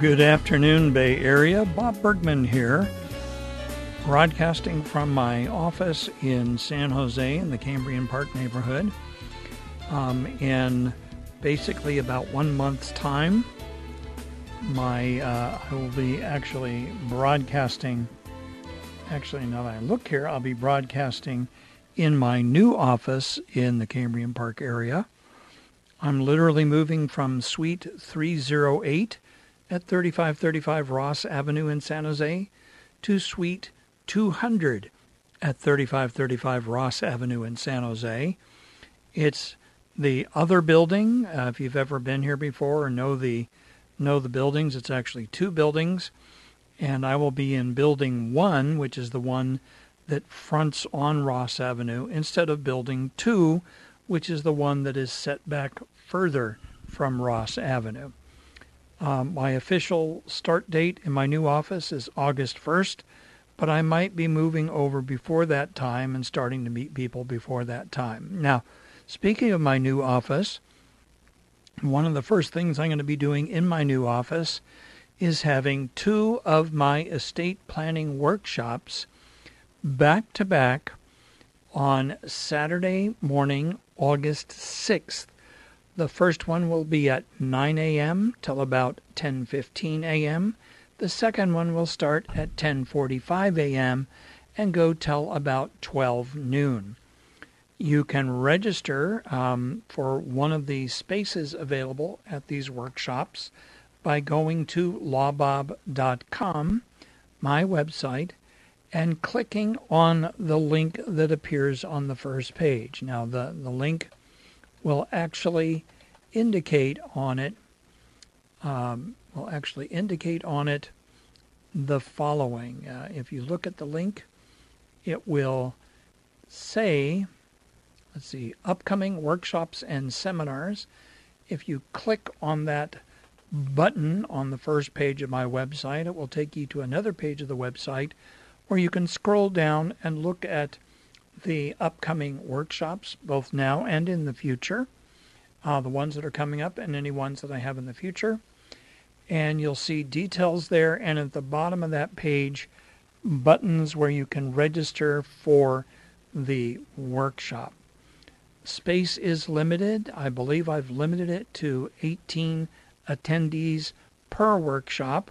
Good afternoon, Bay Area. Bob Bergman here, broadcasting from my office in San Jose in the Cambrian Park neighborhood. Um, in basically about one month's time, my uh, I will be actually broadcasting. Actually, now that I look here, I'll be broadcasting in my new office in the Cambrian Park area. I'm literally moving from Suite 308 at 3535 Ross Avenue in San Jose to Suite 200 at 3535 Ross Avenue in San Jose. It's the other building. Uh, if you've ever been here before or know the know the buildings, it's actually two buildings, and I will be in building one, which is the one that fronts on Ross Avenue, instead of building two, which is the one that is set back further from Ross Avenue. Um, my official start date in my new office is August 1st, but I might be moving over before that time and starting to meet people before that time. Now, speaking of my new office, one of the first things I'm going to be doing in my new office is having two of my estate planning workshops back to back on Saturday morning, August 6th. The first one will be at 9 a.m. till about 10:15 a.m. The second one will start at 10:45 a.m. and go till about 12 noon. You can register um, for one of the spaces available at these workshops by going to lawbob.com, my website, and clicking on the link that appears on the first page. Now, the, the link will actually indicate on it um, will actually indicate on it the following. Uh, if you look at the link, it will say, let's see, upcoming workshops and seminars. If you click on that button on the first page of my website, it will take you to another page of the website where you can scroll down and look at the upcoming workshops, both now and in the future, uh, the ones that are coming up and any ones that I have in the future. And you'll see details there, and at the bottom of that page, buttons where you can register for the workshop. Space is limited. I believe I've limited it to 18 attendees per workshop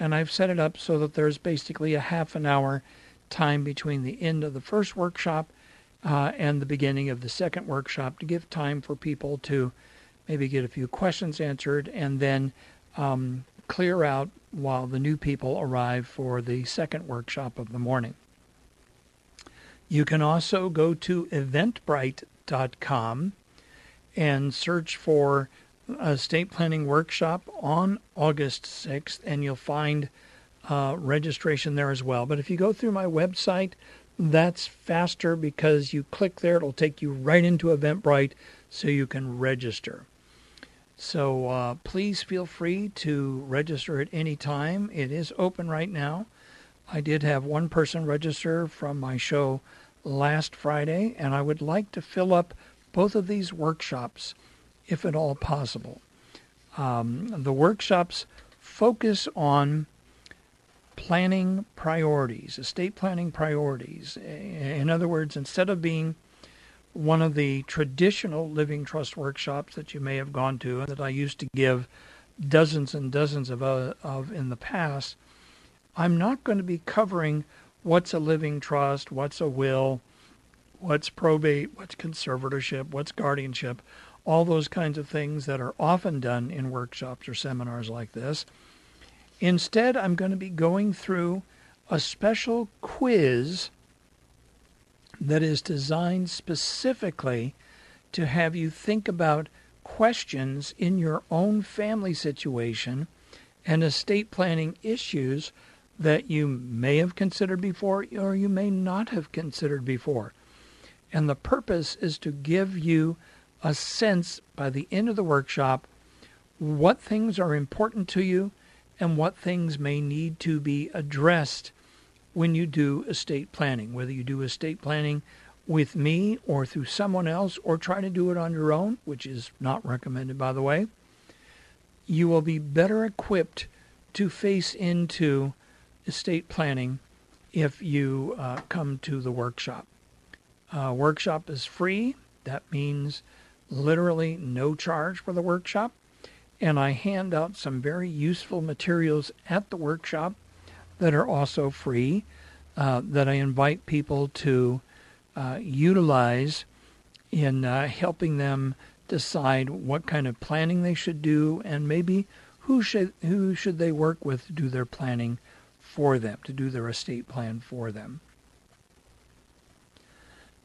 and I've set it up so that there's basically a half an hour time between the end of the first workshop uh, and the beginning of the second workshop to give time for people to maybe get a few questions answered and then um, clear out while the new people arrive for the second workshop of the morning. You can also go to eventbrite.com and search for a state planning workshop on August 6th, and you'll find uh, registration there as well. But if you go through my website, that's faster because you click there, it'll take you right into Eventbrite so you can register. So uh, please feel free to register at any time. It is open right now. I did have one person register from my show last Friday, and I would like to fill up both of these workshops if at all possible. Um, the workshops focus on planning priorities, estate planning priorities. In other words, instead of being one of the traditional living trust workshops that you may have gone to and that I used to give dozens and dozens of, uh, of in the past, I'm not going to be covering what's a living trust, what's a will, what's probate, what's conservatorship, what's guardianship, all those kinds of things that are often done in workshops or seminars like this. Instead, I'm going to be going through a special quiz that is designed specifically to have you think about questions in your own family situation and estate planning issues that you may have considered before or you may not have considered before. And the purpose is to give you a sense by the end of the workshop what things are important to you and what things may need to be addressed when you do estate planning, whether you do estate planning with me or through someone else or try to do it on your own, which is not recommended, by the way, you will be better equipped to face into estate planning if you uh, come to the workshop. Uh, workshop is free. That means literally no charge for the workshop. And I hand out some very useful materials at the workshop that are also free uh, that I invite people to uh, utilize in uh, helping them decide what kind of planning they should do and maybe who should who should they work with to do their planning for them to do their estate plan for them.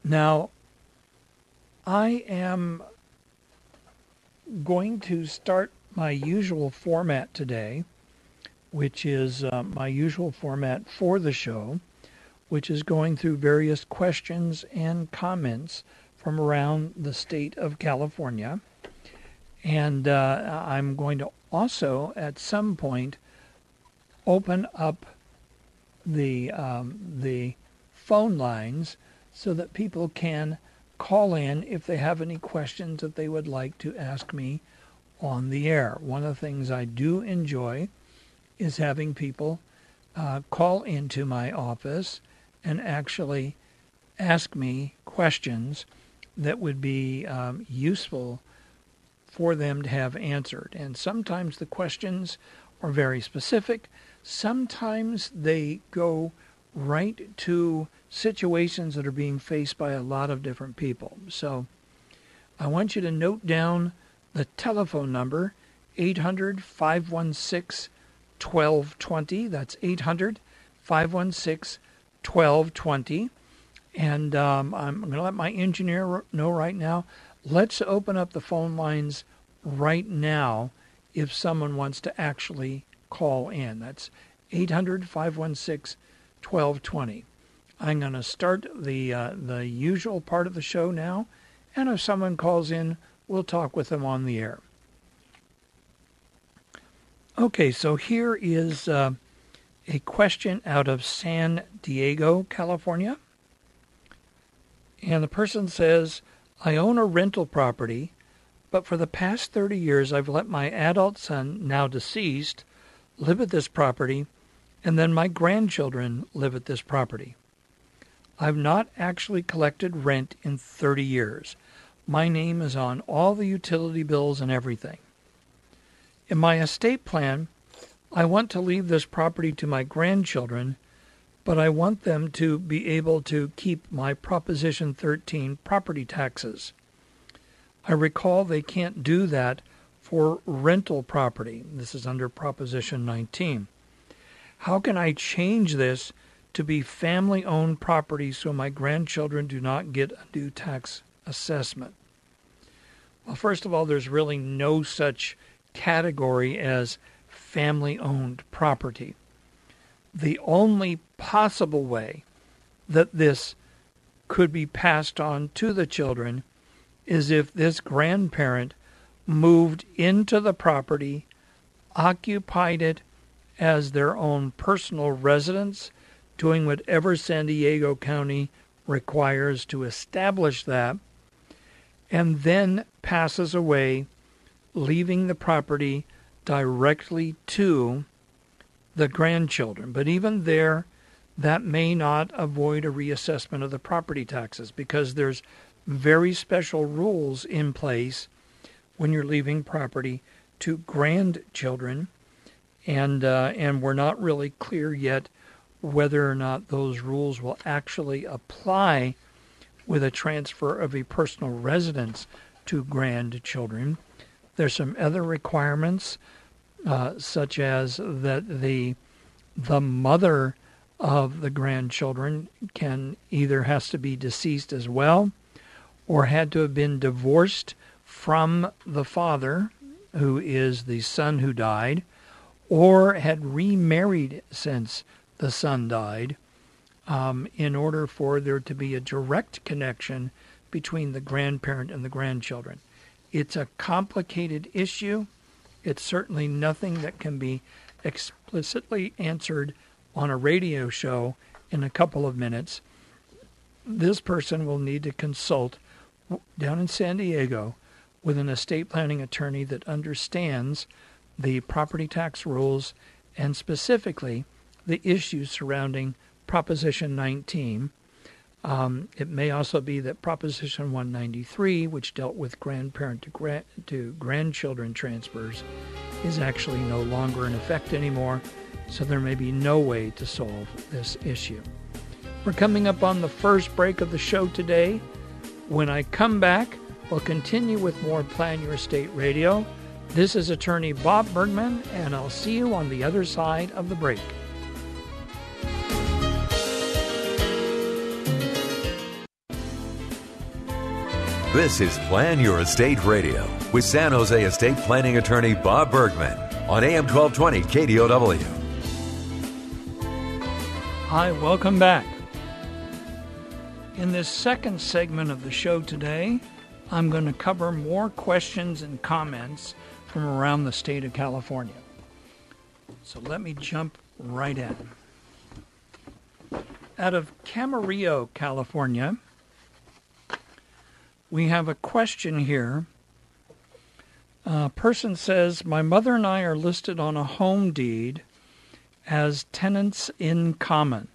Now I am going to start my usual format today which is uh, my usual format for the show, which is going through various questions and comments from around the state of California. And uh, I'm going to also, at some point, open up the um, the phone lines so that people can call in if they have any questions that they would like to ask me on the air. One of the things I do enjoy is having people uh, call into my office and actually ask me questions that would be um, useful for them to have answered. And sometimes the questions are very specific, sometimes they go right to situations that are being faced by a lot of different people. So I want you to note down the telephone number 800 516 1220. That's 800 516 1220. And um, I'm going to let my engineer know right now. Let's open up the phone lines right now if someone wants to actually call in. That's 800 516 1220. I'm going to start the uh, the usual part of the show now, and if someone calls in, we'll talk with them on the air. Okay, so here is uh, a question out of San Diego, California. And the person says, I own a rental property, but for the past 30 years I've let my adult son, now deceased, live at this property, and then my grandchildren live at this property. I've not actually collected rent in 30 years. My name is on all the utility bills and everything. In my estate plan, I want to leave this property to my grandchildren, but I want them to be able to keep my Proposition 13 property taxes. I recall they can't do that for rental property. This is under Proposition 19. How can I change this to be family owned property so my grandchildren do not get a new tax assessment? Well, first of all, there's really no such category as family owned property. The only possible way that this could be passed on to the children is if this grandparent moved into the property, occupied it as their own personal residence, doing whatever San Diego County requires to establish that, and then passes away leaving the property directly to the grandchildren. But even there, that may not avoid a reassessment of the property taxes because there's very special rules in place when you're leaving property to grandchildren, and uh, and we're not really clear yet whether or not those rules will actually apply with a transfer of a personal residence to grandchildren. There's some other requirements, uh, such as that the the mother of the grandchildren can either has to be deceased as well, or had to have been divorced from the father, who is the son who died, or had remarried since the son died, um, in order for there to be a direct connection between the grandparent and the grandchildren. It's a complicated issue. It's certainly nothing that can be explicitly answered on a radio show in a couple of minutes. This person will need to consult down in San Diego with an estate planning attorney that understands the property tax rules and specifically the issues surrounding Proposition 19. Um, it may also be that Proposition 193, which dealt with grandparent to, gra- to grandchildren transfers, is actually no longer in effect anymore, so there may be no way to solve this issue. We're coming up on the first break of the show today. When I come back, we'll continue with more Plan Your Estate Radio. This is attorney Bob Bergman, and I'll see you on the other side of the break. This is Plan Your Estate Radio with San Jose estate planning attorney Bob Bergman on AM 1220 KDOW. Hi, welcome back. In this second segment of the show today, I'm going to cover more questions and comments from around the state of California. So let me jump right in. Out of Camarillo, California, we have a question here. A person says, My mother and I are listed on a home deed as tenants in common.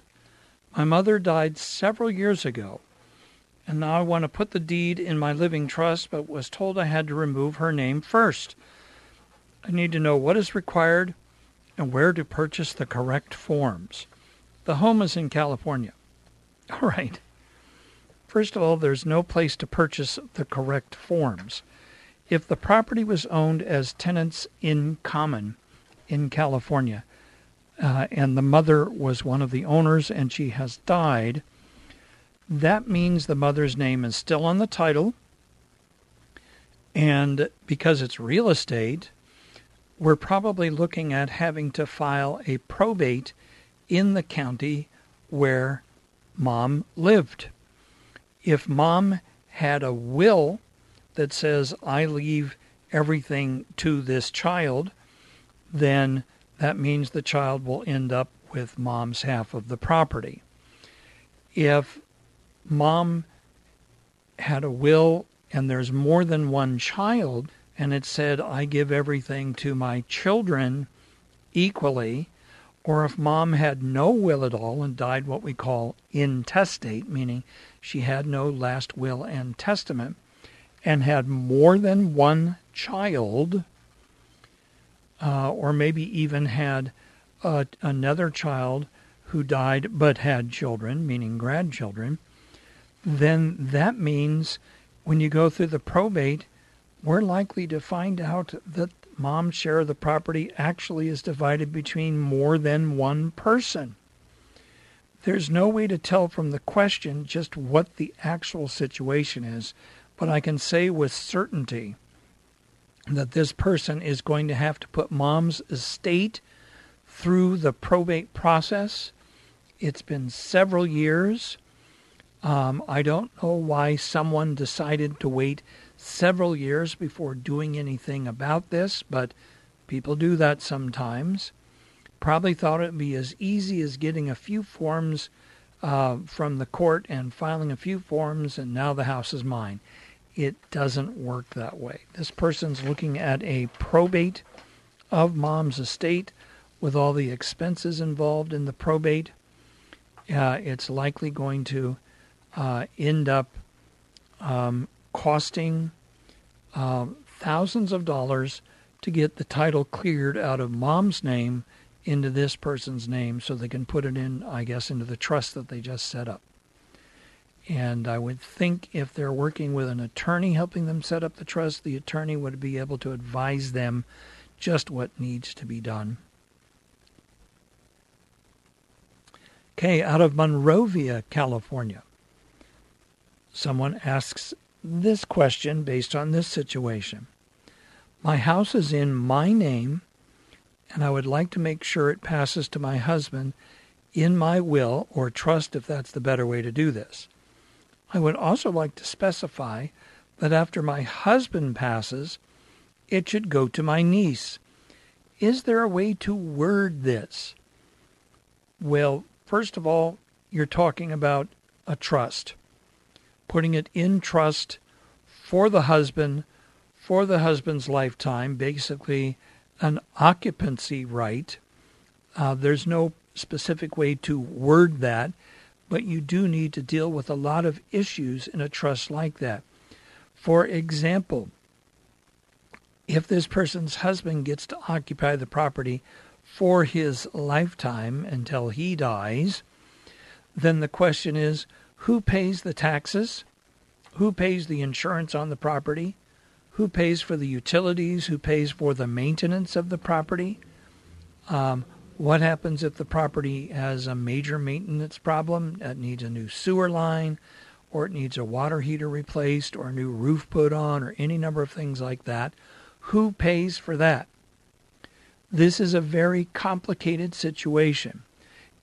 My mother died several years ago, and now I want to put the deed in my living trust, but was told I had to remove her name first. I need to know what is required and where to purchase the correct forms. The home is in California. All right. First of all, there's no place to purchase the correct forms. If the property was owned as tenants in common in California, uh, and the mother was one of the owners and she has died, that means the mother's name is still on the title. And because it's real estate, we're probably looking at having to file a probate in the county where mom lived if mom had a will that says, I leave everything to this child, then that means the child will end up with mom's half of the property. If mom had a will and there's more than one child, and it said, I give everything to my children equally, or if mom had no will at all and died what we call intestate, meaning she had no last will and testament, and had more than one child, uh, or maybe even had another child who died but had children, meaning grandchildren, then that means when you go through the probate, we're likely to find out that mom's share of the property actually is divided between more than one person. There's no way to tell from the question just what the actual situation is, but I can say with certainty that this person is going to have to put mom's estate through the probate process. It's been several years. Um, I don't know why someone decided to wait several years before doing anything about this, but people do that sometimes. Probably thought it would be as easy as getting a few forms uh, from the court and filing a few forms, and now the house is mine. It doesn't work that way. This person's looking at a probate of mom's estate with all the expenses involved in the probate. Uh, it's likely going to uh, end up um, costing uh, thousands of dollars to get the title cleared out of mom's name into this person's name so they can put it in, I guess, into the trust that they just set up. And I would think if they're working with an attorney helping them set up the trust, the attorney would be able to advise them just what needs to be done. Okay, out of Monrovia, California, someone asks this question based on this situation. My house is in my name, and I would like to make sure it passes to my husband in my will or trust if that's the better way to do this. I would also like to specify that after my husband passes, it should go to my niece. Is there a way to word this? Well, first of all, you're talking about a trust, putting it in trust for the husband for the husband's lifetime, basically an occupancy right. Uh, there's no specific way to word that, but you do need to deal with a lot of issues in a trust like that. For example, if this person's husband gets to occupy the property for his lifetime until he dies, then the question is who pays the taxes? Who pays the insurance on the property? Who pays for the utilities? Who pays for the maintenance of the property? Um, what happens if the property has a major maintenance problem that needs a new sewer line, or it needs a water heater replaced, or a new roof put on, or any number of things like that? Who pays for that? This is a very complicated situation.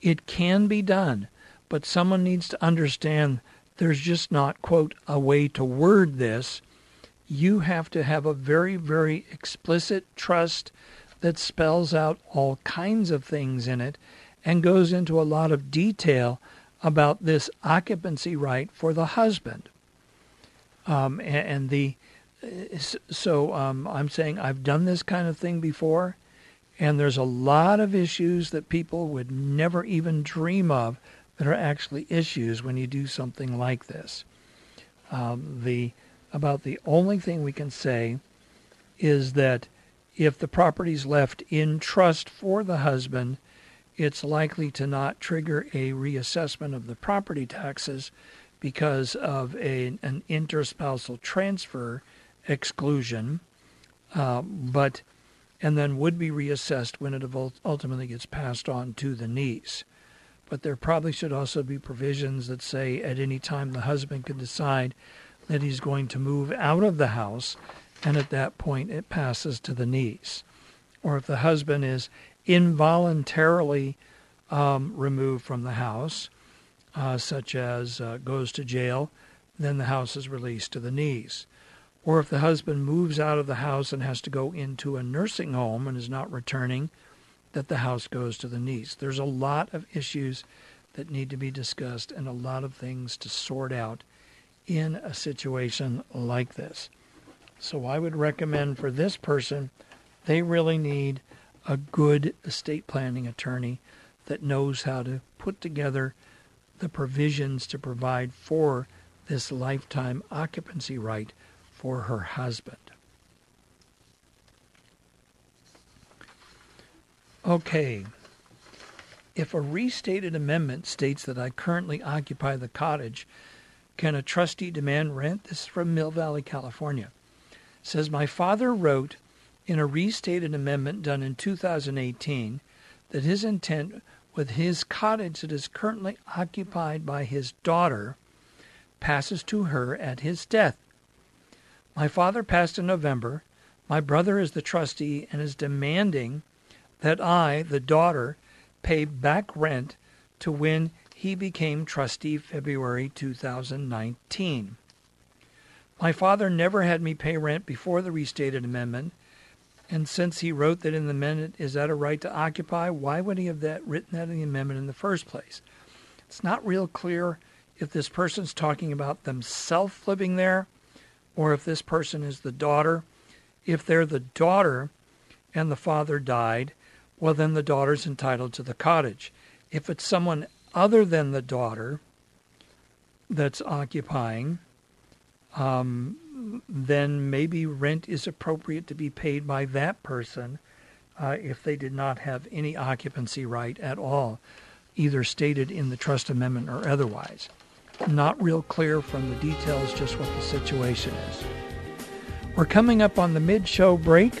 It can be done, but someone needs to understand there's just not, quote, a way to word this you have to have a very, very explicit trust that spells out all kinds of things in it and goes into a lot of detail about this occupancy right for the husband. Um, and, and, the so um, I'm saying I've done this kind of thing before, and there's a lot of issues that people would never even dream of that are actually issues when you do something like this. Um, the about the only thing we can say is that if the property is left in trust for the husband, it's likely to not trigger a reassessment of the property taxes because of a, an interspousal transfer exclusion, uh, but and then would be reassessed when it ultimately gets passed on to the niece. But there probably should also be provisions that say at any time the husband can decide that he's going to move out of the house, and at that point it passes to the niece. Or if the husband is involuntarily um, removed from the house, uh, such as uh, goes to jail, then the house is released to the niece. Or if the husband moves out of the house and has to go into a nursing home and is not returning, that the house goes to the niece. There's a lot of issues that need to be discussed and a lot of things to sort out in a situation like this. So I would recommend for this person, they really need a good estate planning attorney that knows how to put together the provisions to provide for this lifetime occupancy right for her husband. Okay. If a restated amendment states that I currently occupy the cottage can a trustee demand rent? This is from Mill Valley, California. It says my father wrote in a restated amendment done in 2018 that his intent with his cottage that is currently occupied by his daughter passes to her at his death. My father passed in November. My brother is the trustee and is demanding that I, the daughter, pay back rent to when he became trustee February 2019. My father never had me pay rent before the restated amendment, and since he wrote that in the amendment, is that a right to occupy? Why would he have that written that in the amendment in the first place? It's not real clear if this person's talking about themselves living there or if this person is the daughter. If they're the daughter and the father died, well, then the daughter's entitled to the cottage. If it's someone other than the daughter that's occupying, um, then maybe rent is appropriate to be paid by that person uh, if they did not have any occupancy right at all, either stated in the trust amendment or otherwise. Not real clear from the details just what the situation is. We're coming up on the mid show break.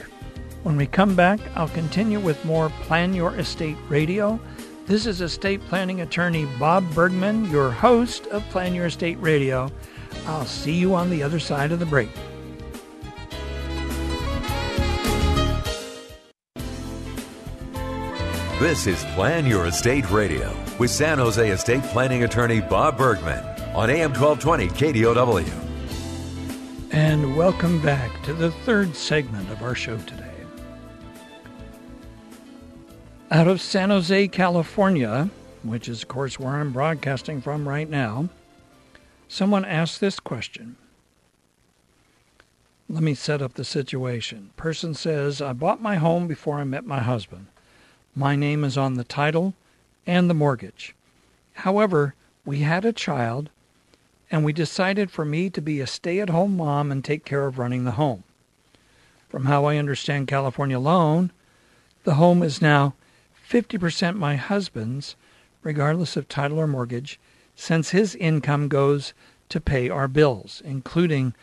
When we come back, I'll continue with more Plan Your Estate Radio. This is estate planning attorney Bob Bergman, your host of Plan Your Estate Radio. I'll see you on the other side of the break. This is Plan Your Estate Radio with San Jose estate planning attorney Bob Bergman on AM 1220 KDOW. And welcome back to the third segment of our show today. Out of San Jose, California, which is, of course, where I'm broadcasting from right now, someone asked this question. Let me set up the situation. Person says, I bought my home before I met my husband. My name is on the title and the mortgage. However, we had a child and we decided for me to be a stay at home mom and take care of running the home. From how I understand California loan, the home is now 50% my husband's, regardless of title or mortgage, since his income goes to pay our bills, including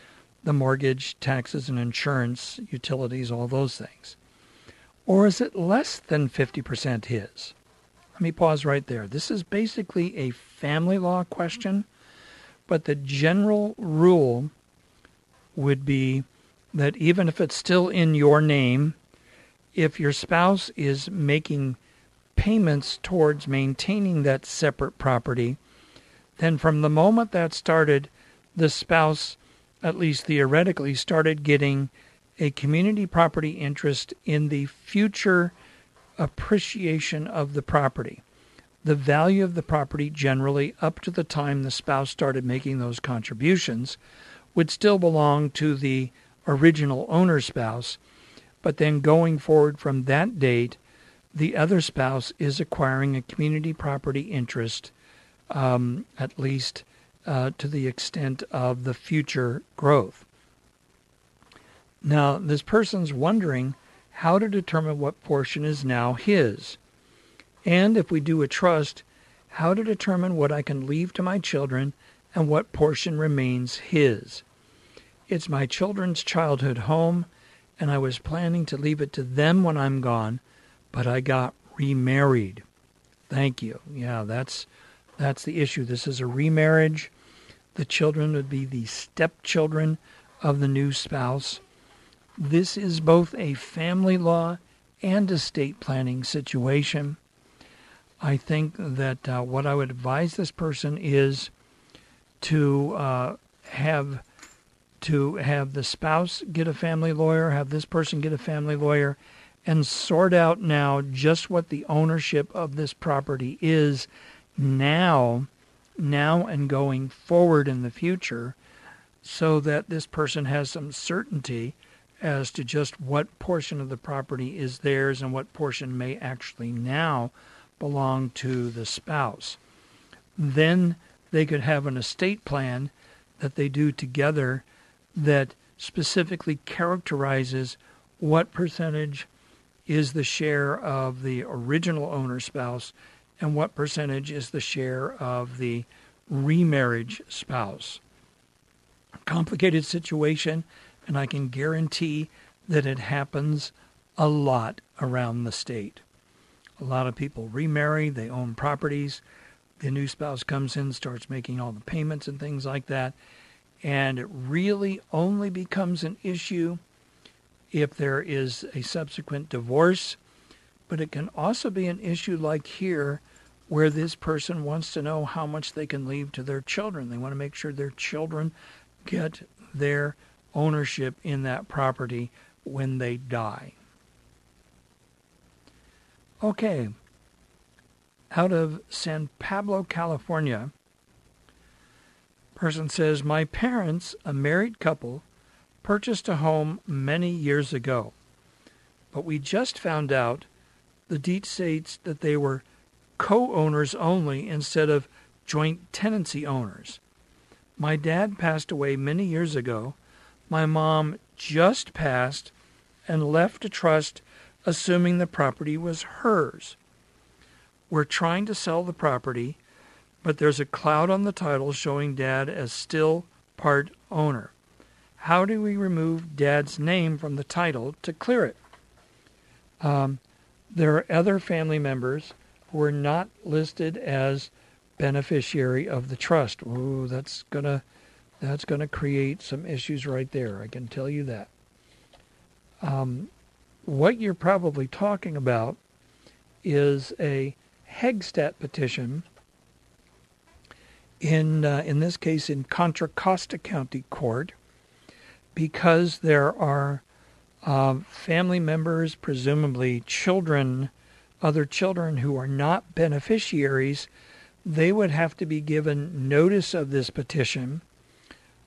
the mortgage, taxes, and insurance, utilities, all those things. Or is it less than 50% his? Let me pause right there. This is basically a family law question, but the general rule would be that even if it's still in your name, if your spouse is making payments towards maintaining that separate property, then from the moment that started, the spouse, at least theoretically, started getting a community property interest in the future appreciation of the property. The value of the property, generally, up to the time the spouse started making those contributions, would still belong to the original owner spouse, but then going forward from that date, the other spouse is acquiring a community property interest, um, at least uh, to the extent of the future growth. Now, this person's wondering how to determine what portion is now his. And if we do a trust, how to determine what I can leave to my children and what portion remains his. It's my children's childhood home, and I was planning to leave it to them when I'm gone, but I got remarried. Thank you. Yeah, that's that's the issue. This is a remarriage. The children would be the stepchildren of the new spouse. This is both a family law and estate planning situation. I think that uh, what I would advise this person is to uh, have to have the spouse get a family lawyer, have this person get a family lawyer, and sort out now just what the ownership of this property is now, now and going forward in the future, so that this person has some certainty as to just what portion of the property is theirs and what portion may actually now belong to the spouse. Then they could have an estate plan that they do together that specifically characterizes what percentage is the share of the original owner spouse and what percentage is the share of the remarriage spouse. Complicated situation and I can guarantee that it happens a lot around the state. A lot of people remarry, they own properties, the new spouse comes in, starts making all the payments and things like that, and it really only becomes an issue if there is a subsequent divorce, but it can also be an issue like here where this person wants to know how much they can leave to their children. They want to make sure their children get their ownership in that property when they die. Okay, out of San Pablo, California, person says, My parents, a married couple, purchased a home many years ago, but we just found out the deed states that they were co owners only instead of joint tenancy owners. My dad passed away many years ago. My mom just passed and left a trust assuming the property was hers. We're trying to sell the property, but there's a cloud on the title showing dad as still part owner. How do we remove dad's name from the title to clear it? Um, there are other family members who are not listed as beneficiary of the trust. Ooh, that's gonna that's gonna create some issues right there. I can tell you that. Um, what you're probably talking about is a Heggstad petition. In uh, in this case, in Contra Costa County Court, because there are uh, family members, presumably children, other children who are not beneficiaries they would have to be given notice of this petition.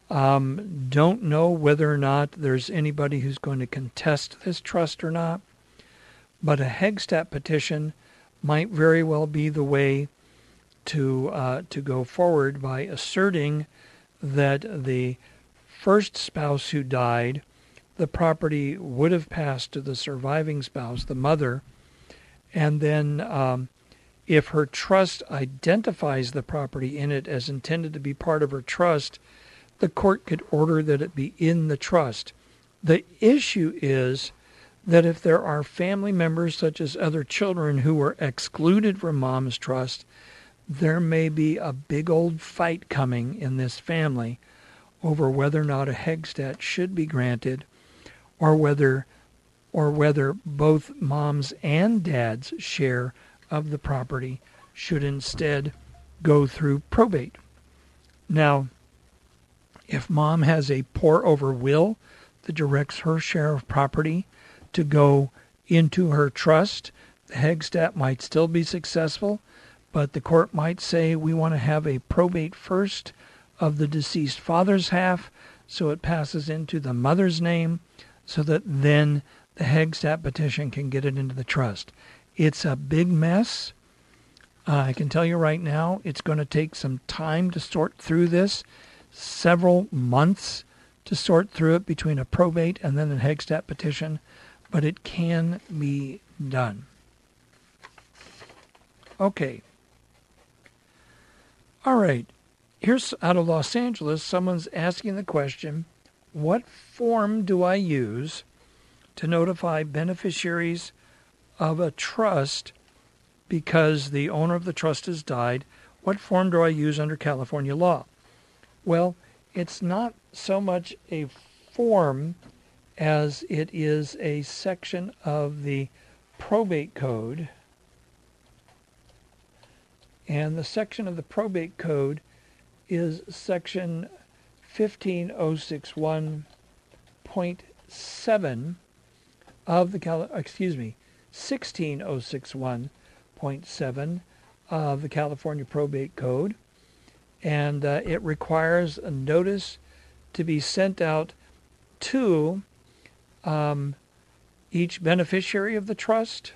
Um, don't know whether or not there's anybody who's going to contest this trust or not, but a Heggstad petition might very well be the way to uh, to go forward by asserting that the first spouse who died, the property would have passed to the surviving spouse, the mother, and then um, if her trust identifies the property in it as intended to be part of her trust, the court could order that it be in the trust. The issue is that if there are family members, such as other children, who were excluded from mom's trust, there may be a big old fight coming in this family over whether or not a Heggstad should be granted or whether or whether both mom's and dad's share of the property should instead go through probate. Now, if mom has a pour over will that directs her share of property to go into her trust, the Heggstad might still be successful, but the court might say we want to have a probate first of the deceased father's half so it passes into the mother's name so that then the Heggstad petition can get it into the trust. It's a big mess. Uh, I can tell you right now, it's going to take some time to sort through this, several months to sort through it between a probate and then a Heggstad petition, but it can be done. Okay. All right. Here's out of Los Angeles, someone's asking the question What form do I use to notify beneficiaries of a trust because the owner of the trust has died, what form do I use under California law? Well, it's not so much a form as it is a section of the probate code. And the section of the probate code is section 15061.7 of the excuse me 16061.7 of the California Probate Code, and uh, it requires a notice to be sent out to um, each beneficiary of the trust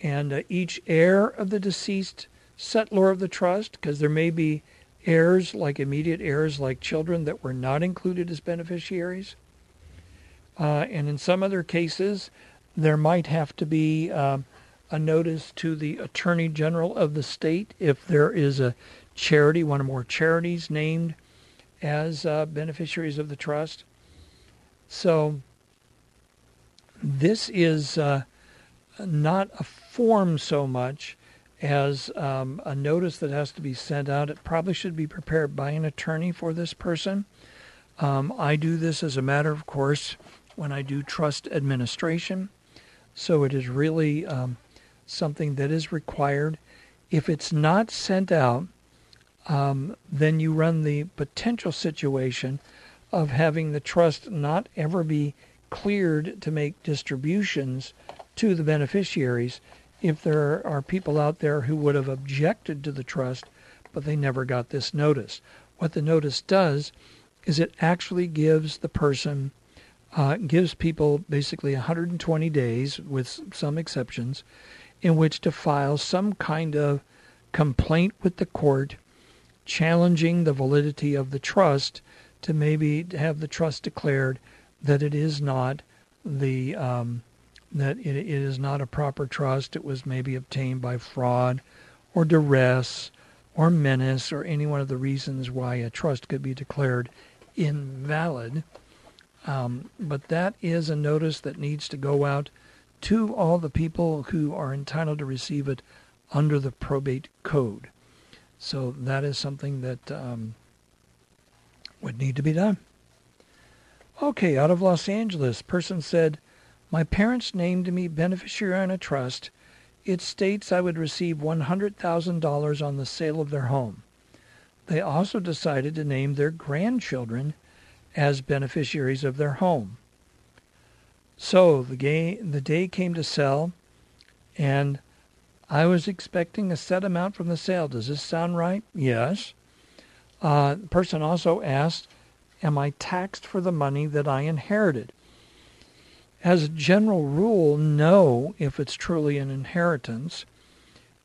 and uh, each heir of the deceased settlor of the trust, because there may be heirs, like immediate heirs, like children that were not included as beneficiaries. Uh, and in some other cases, there might have to be um, a notice to the Attorney General of the state if there is a charity, one or more charities named as uh, beneficiaries of the trust. So this is uh, not a form so much as um, a notice that has to be sent out. It probably should be prepared by an attorney for this person. Um, I do this as a matter of course when I do trust administration. So it is really um, something that is required. If it's not sent out, um, then you run the potential situation of having the trust not ever be cleared to make distributions to the beneficiaries if there are people out there who would have objected to the trust, but they never got this notice. What the notice does is it actually gives the person uh, gives people basically 120 days, with some exceptions, in which to file some kind of complaint with the court challenging the validity of the trust to maybe have the trust declared that it is not the um, that it, it is not a proper trust. It was maybe obtained by fraud or duress or menace or any one of the reasons why a trust could be declared invalid. Um, but that is a notice that needs to go out to all the people who are entitled to receive it under the probate code. So that is something that um, would need to be done. Okay, out of Los Angeles, person said, My parents named me beneficiary on a trust. It states I would receive $100,000 on the sale of their home. They also decided to name their grandchildren as beneficiaries of their home. So the, the day came to sell, and I was expecting a set amount from the sale. Does this sound right? Yes. Uh, the person also asked, Am I taxed for the money that I inherited? As a general rule, no, if it's truly an inheritance.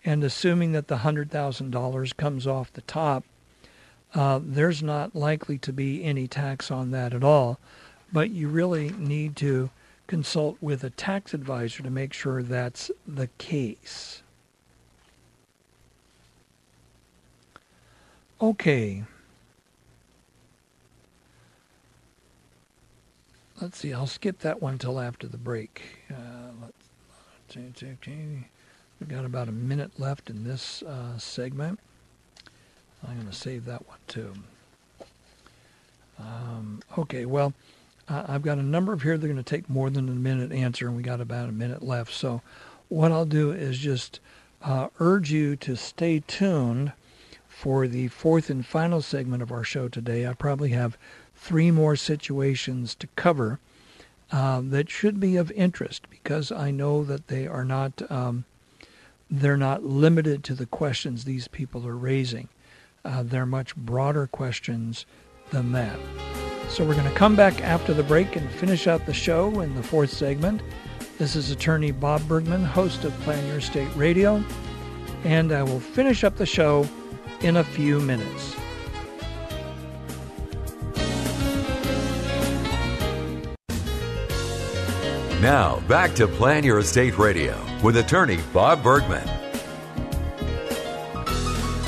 And assuming that the $100,000 comes off the top, uh, there's not likely to be any tax on that at all. But you really need to consult with a tax advisor to make sure that's the case. Okay. Let's see, I'll skip that one till after the break. Uh, we've got about a minute left in this uh, segment. I'm going to save that one too. Um, okay, well, I've got a number of here that are going to take more than a minute answer, and we got about a minute left. So, what I'll do is just uh, urge you to stay tuned for the fourth and final segment of our show today. I probably have three more situations to cover uh, that should be of interest because I know that they are not um, they're not limited to the questions these people are raising. Uh, they're much broader questions than that. So we're going to come back after the break and finish out the show in the fourth segment. This is attorney Bob Bergman, host of Plan Your Estate Radio, and I will finish up the show in a few minutes. Now, back to Plan Your Estate Radio with attorney Bob Bergman.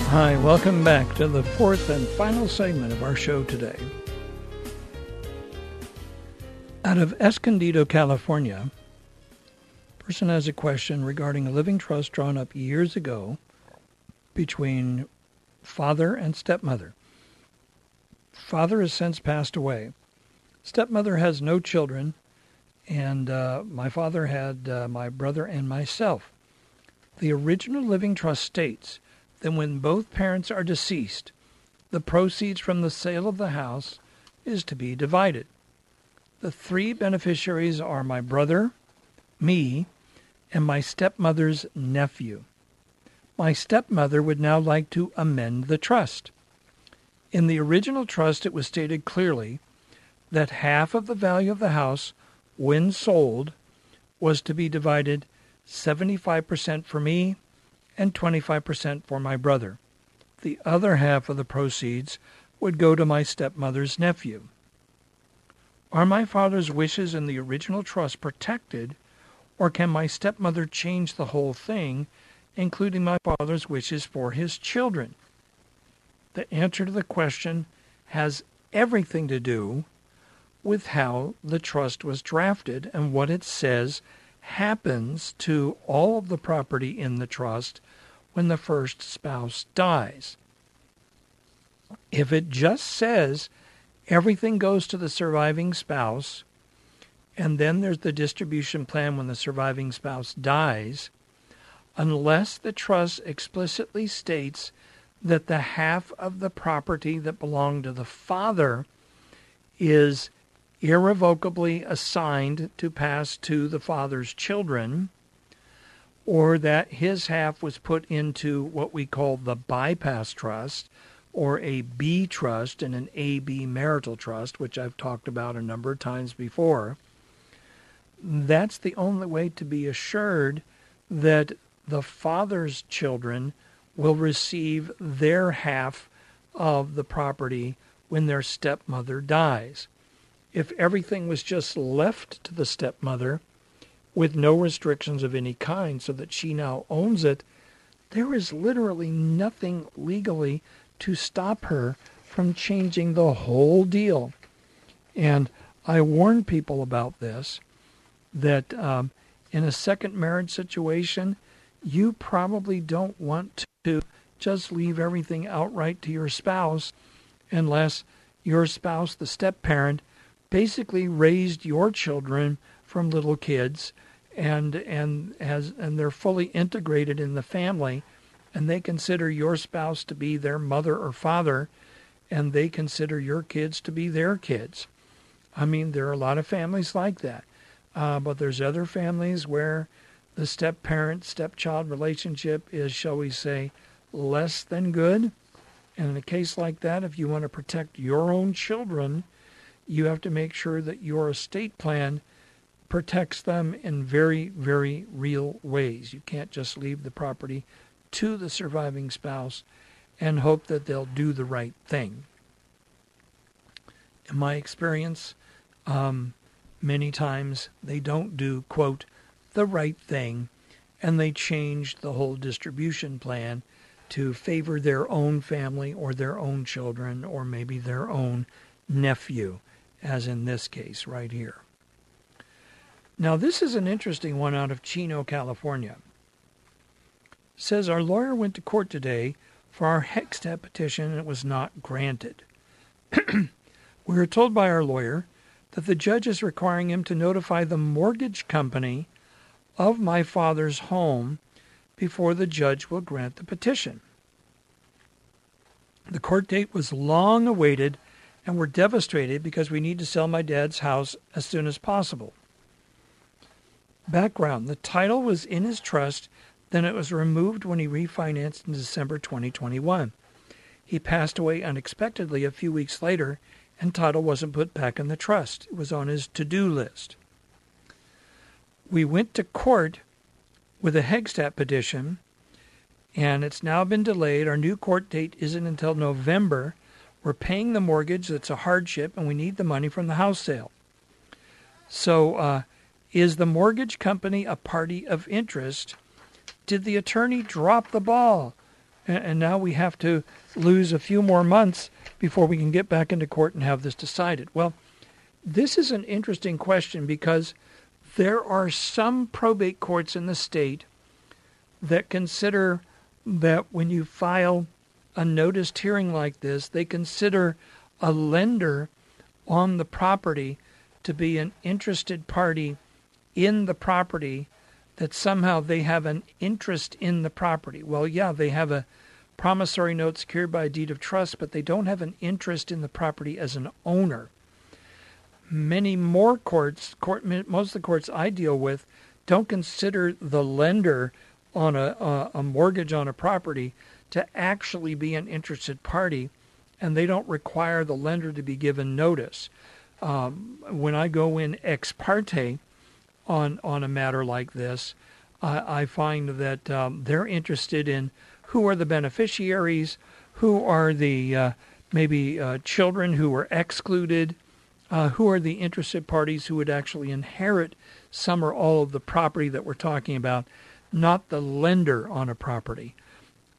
Hi, welcome back to the fourth and final segment of our show today. Out of Escondido, California, person has a question regarding a living trust drawn up years ago between father and stepmother. Father has since passed away. Stepmother has no children, and uh, my father had uh, my brother and myself. The original living trust states that when both parents are deceased, the proceeds from the sale of the house is to be divided. The three beneficiaries are my brother, me, and my stepmother's nephew. My stepmother would now like to amend the trust. In the original trust, it was stated clearly that half of the value of the house, when sold, was to be divided 75% for me and 25% for my brother. The other half of the proceeds would go to my stepmother's nephew. Are my father's wishes in the original trust protected, or can my stepmother change the whole thing, including my father's wishes for his children? The answer to the question has everything to do with how the trust was drafted and what it says happens to all of the property in the trust when the first spouse dies. If it just says everything goes to the surviving spouse, and then there's the distribution plan when the surviving spouse dies, unless the trust explicitly states that the half of the property that belonged to the father is irrevocably assigned to pass to the father's children, or that his half was put into what we call the bypass trust, or a B trust and an AB marital trust, which I've talked about a number of times before, that's the only way to be assured that the father's children will receive their half of the property when their stepmother dies. If everything was just left to the stepmother with no restrictions of any kind so that she now owns it, there is literally nothing legally to stop her from changing the whole deal. And I warn people about this that um, in a second marriage situation, you probably don't want to just leave everything outright to your spouse unless your spouse, the step parent, basically raised your children from little kids and and has and they're fully integrated in the family and they consider your spouse to be their mother or father and they consider your kids to be their kids. I mean, there are a lot of families like that. Uh, but there's other families where the step parent stepchild relationship is, shall we say, less than good. And in a case like that, if you want to protect your own children, you have to make sure that your estate plan protects them in very, very real ways. You can't just leave the property to the surviving spouse and hope that they'll do the right thing. In my experience, um, many times they don't do, quote, the right thing, and they change the whole distribution plan to favor their own family or their own children or maybe their own nephew, as in this case right here. Now, this is an interesting one out of Chino, California. It says our lawyer went to court today for our Heggstad petition and it was not granted. we were told by our lawyer that the judge is requiring him to notify the mortgage company of my father's home before the judge will grant the petition. The court date was long awaited and we're devastated because we need to sell my dad's house as soon as possible. Background The title was in his trust, then it was removed when he refinanced in December 2021. He passed away unexpectedly a few weeks later, and title wasn't put back in the trust. It was on his to do list. We went to court with a Heggstad petition, and it's now been delayed. Our new court date isn't until November. We're paying the mortgage. That's a hardship, and we need the money from the house sale. So, uh, is the mortgage company a party of interest? Did the attorney drop the ball? And now we have to lose a few more months before we can get back into court and have this decided. Well, this is an interesting question because there are some probate courts in the state that consider that when you file a noticed hearing like this, they consider a lender on the property to be an interested party in the property, that somehow they have an interest in the property. Well, yeah, they have a promissory note secured by a deed of trust, but they don't have an interest in the property as an owner many more courts, court, most of the courts I deal with, don't consider the lender on a, a, a mortgage on a property to actually be an interested party, and they don't require the lender to be given notice. Um, when I go in ex parte on on a matter like this, I, I find that um, they're interested in who are the beneficiaries, who are the uh, maybe uh, children who were excluded, uh, who are the interested parties who would actually inherit some or all of the property that we're talking about, not the lender on a property.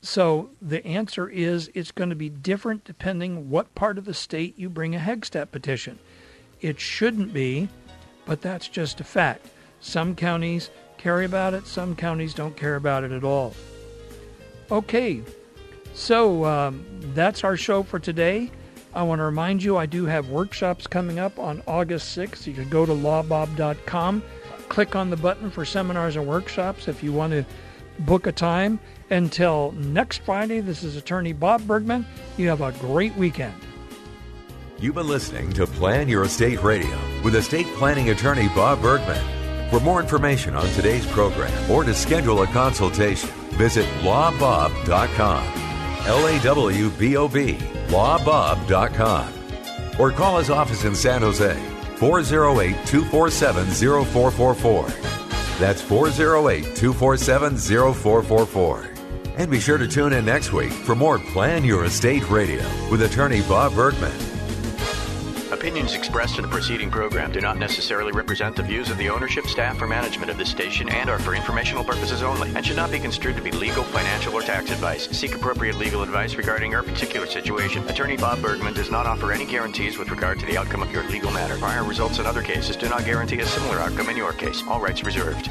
So the answer is it's going to be different depending what part of the state you bring a Heggstad petition. It shouldn't be, but that's just a fact. Some counties care about it, some counties don't care about it at all. Okay, so um, that's our show for today. I want to remind you I do have workshops coming up on August 6th. You can go to lawbob.com, click on the button for seminars and workshops if you want to book a time. Until next Friday, this is attorney Bob Bergman. You have a great weekend. You've been listening to Plan Your Estate Radio with estate planning attorney Bob Bergman. For more information on today's program or to schedule a consultation, visit lawbob.com. L A W B O B lawbob.com or call his office in San Jose 408 247 0444. That's 408 247 0444. And be sure to tune in next week for more Plan Your Estate Radio with attorney Bob Bergman. Opinions expressed in the preceding program do not necessarily represent the views of the ownership, staff, or management of this station and are for informational purposes only and should not be construed to be legal, financial, or tax advice. Seek appropriate legal advice regarding your particular situation. Attorney Bob Bergman does not offer any guarantees with regard to the outcome of your legal matter. Prior results in other cases do not guarantee a similar outcome in your case. All rights reserved.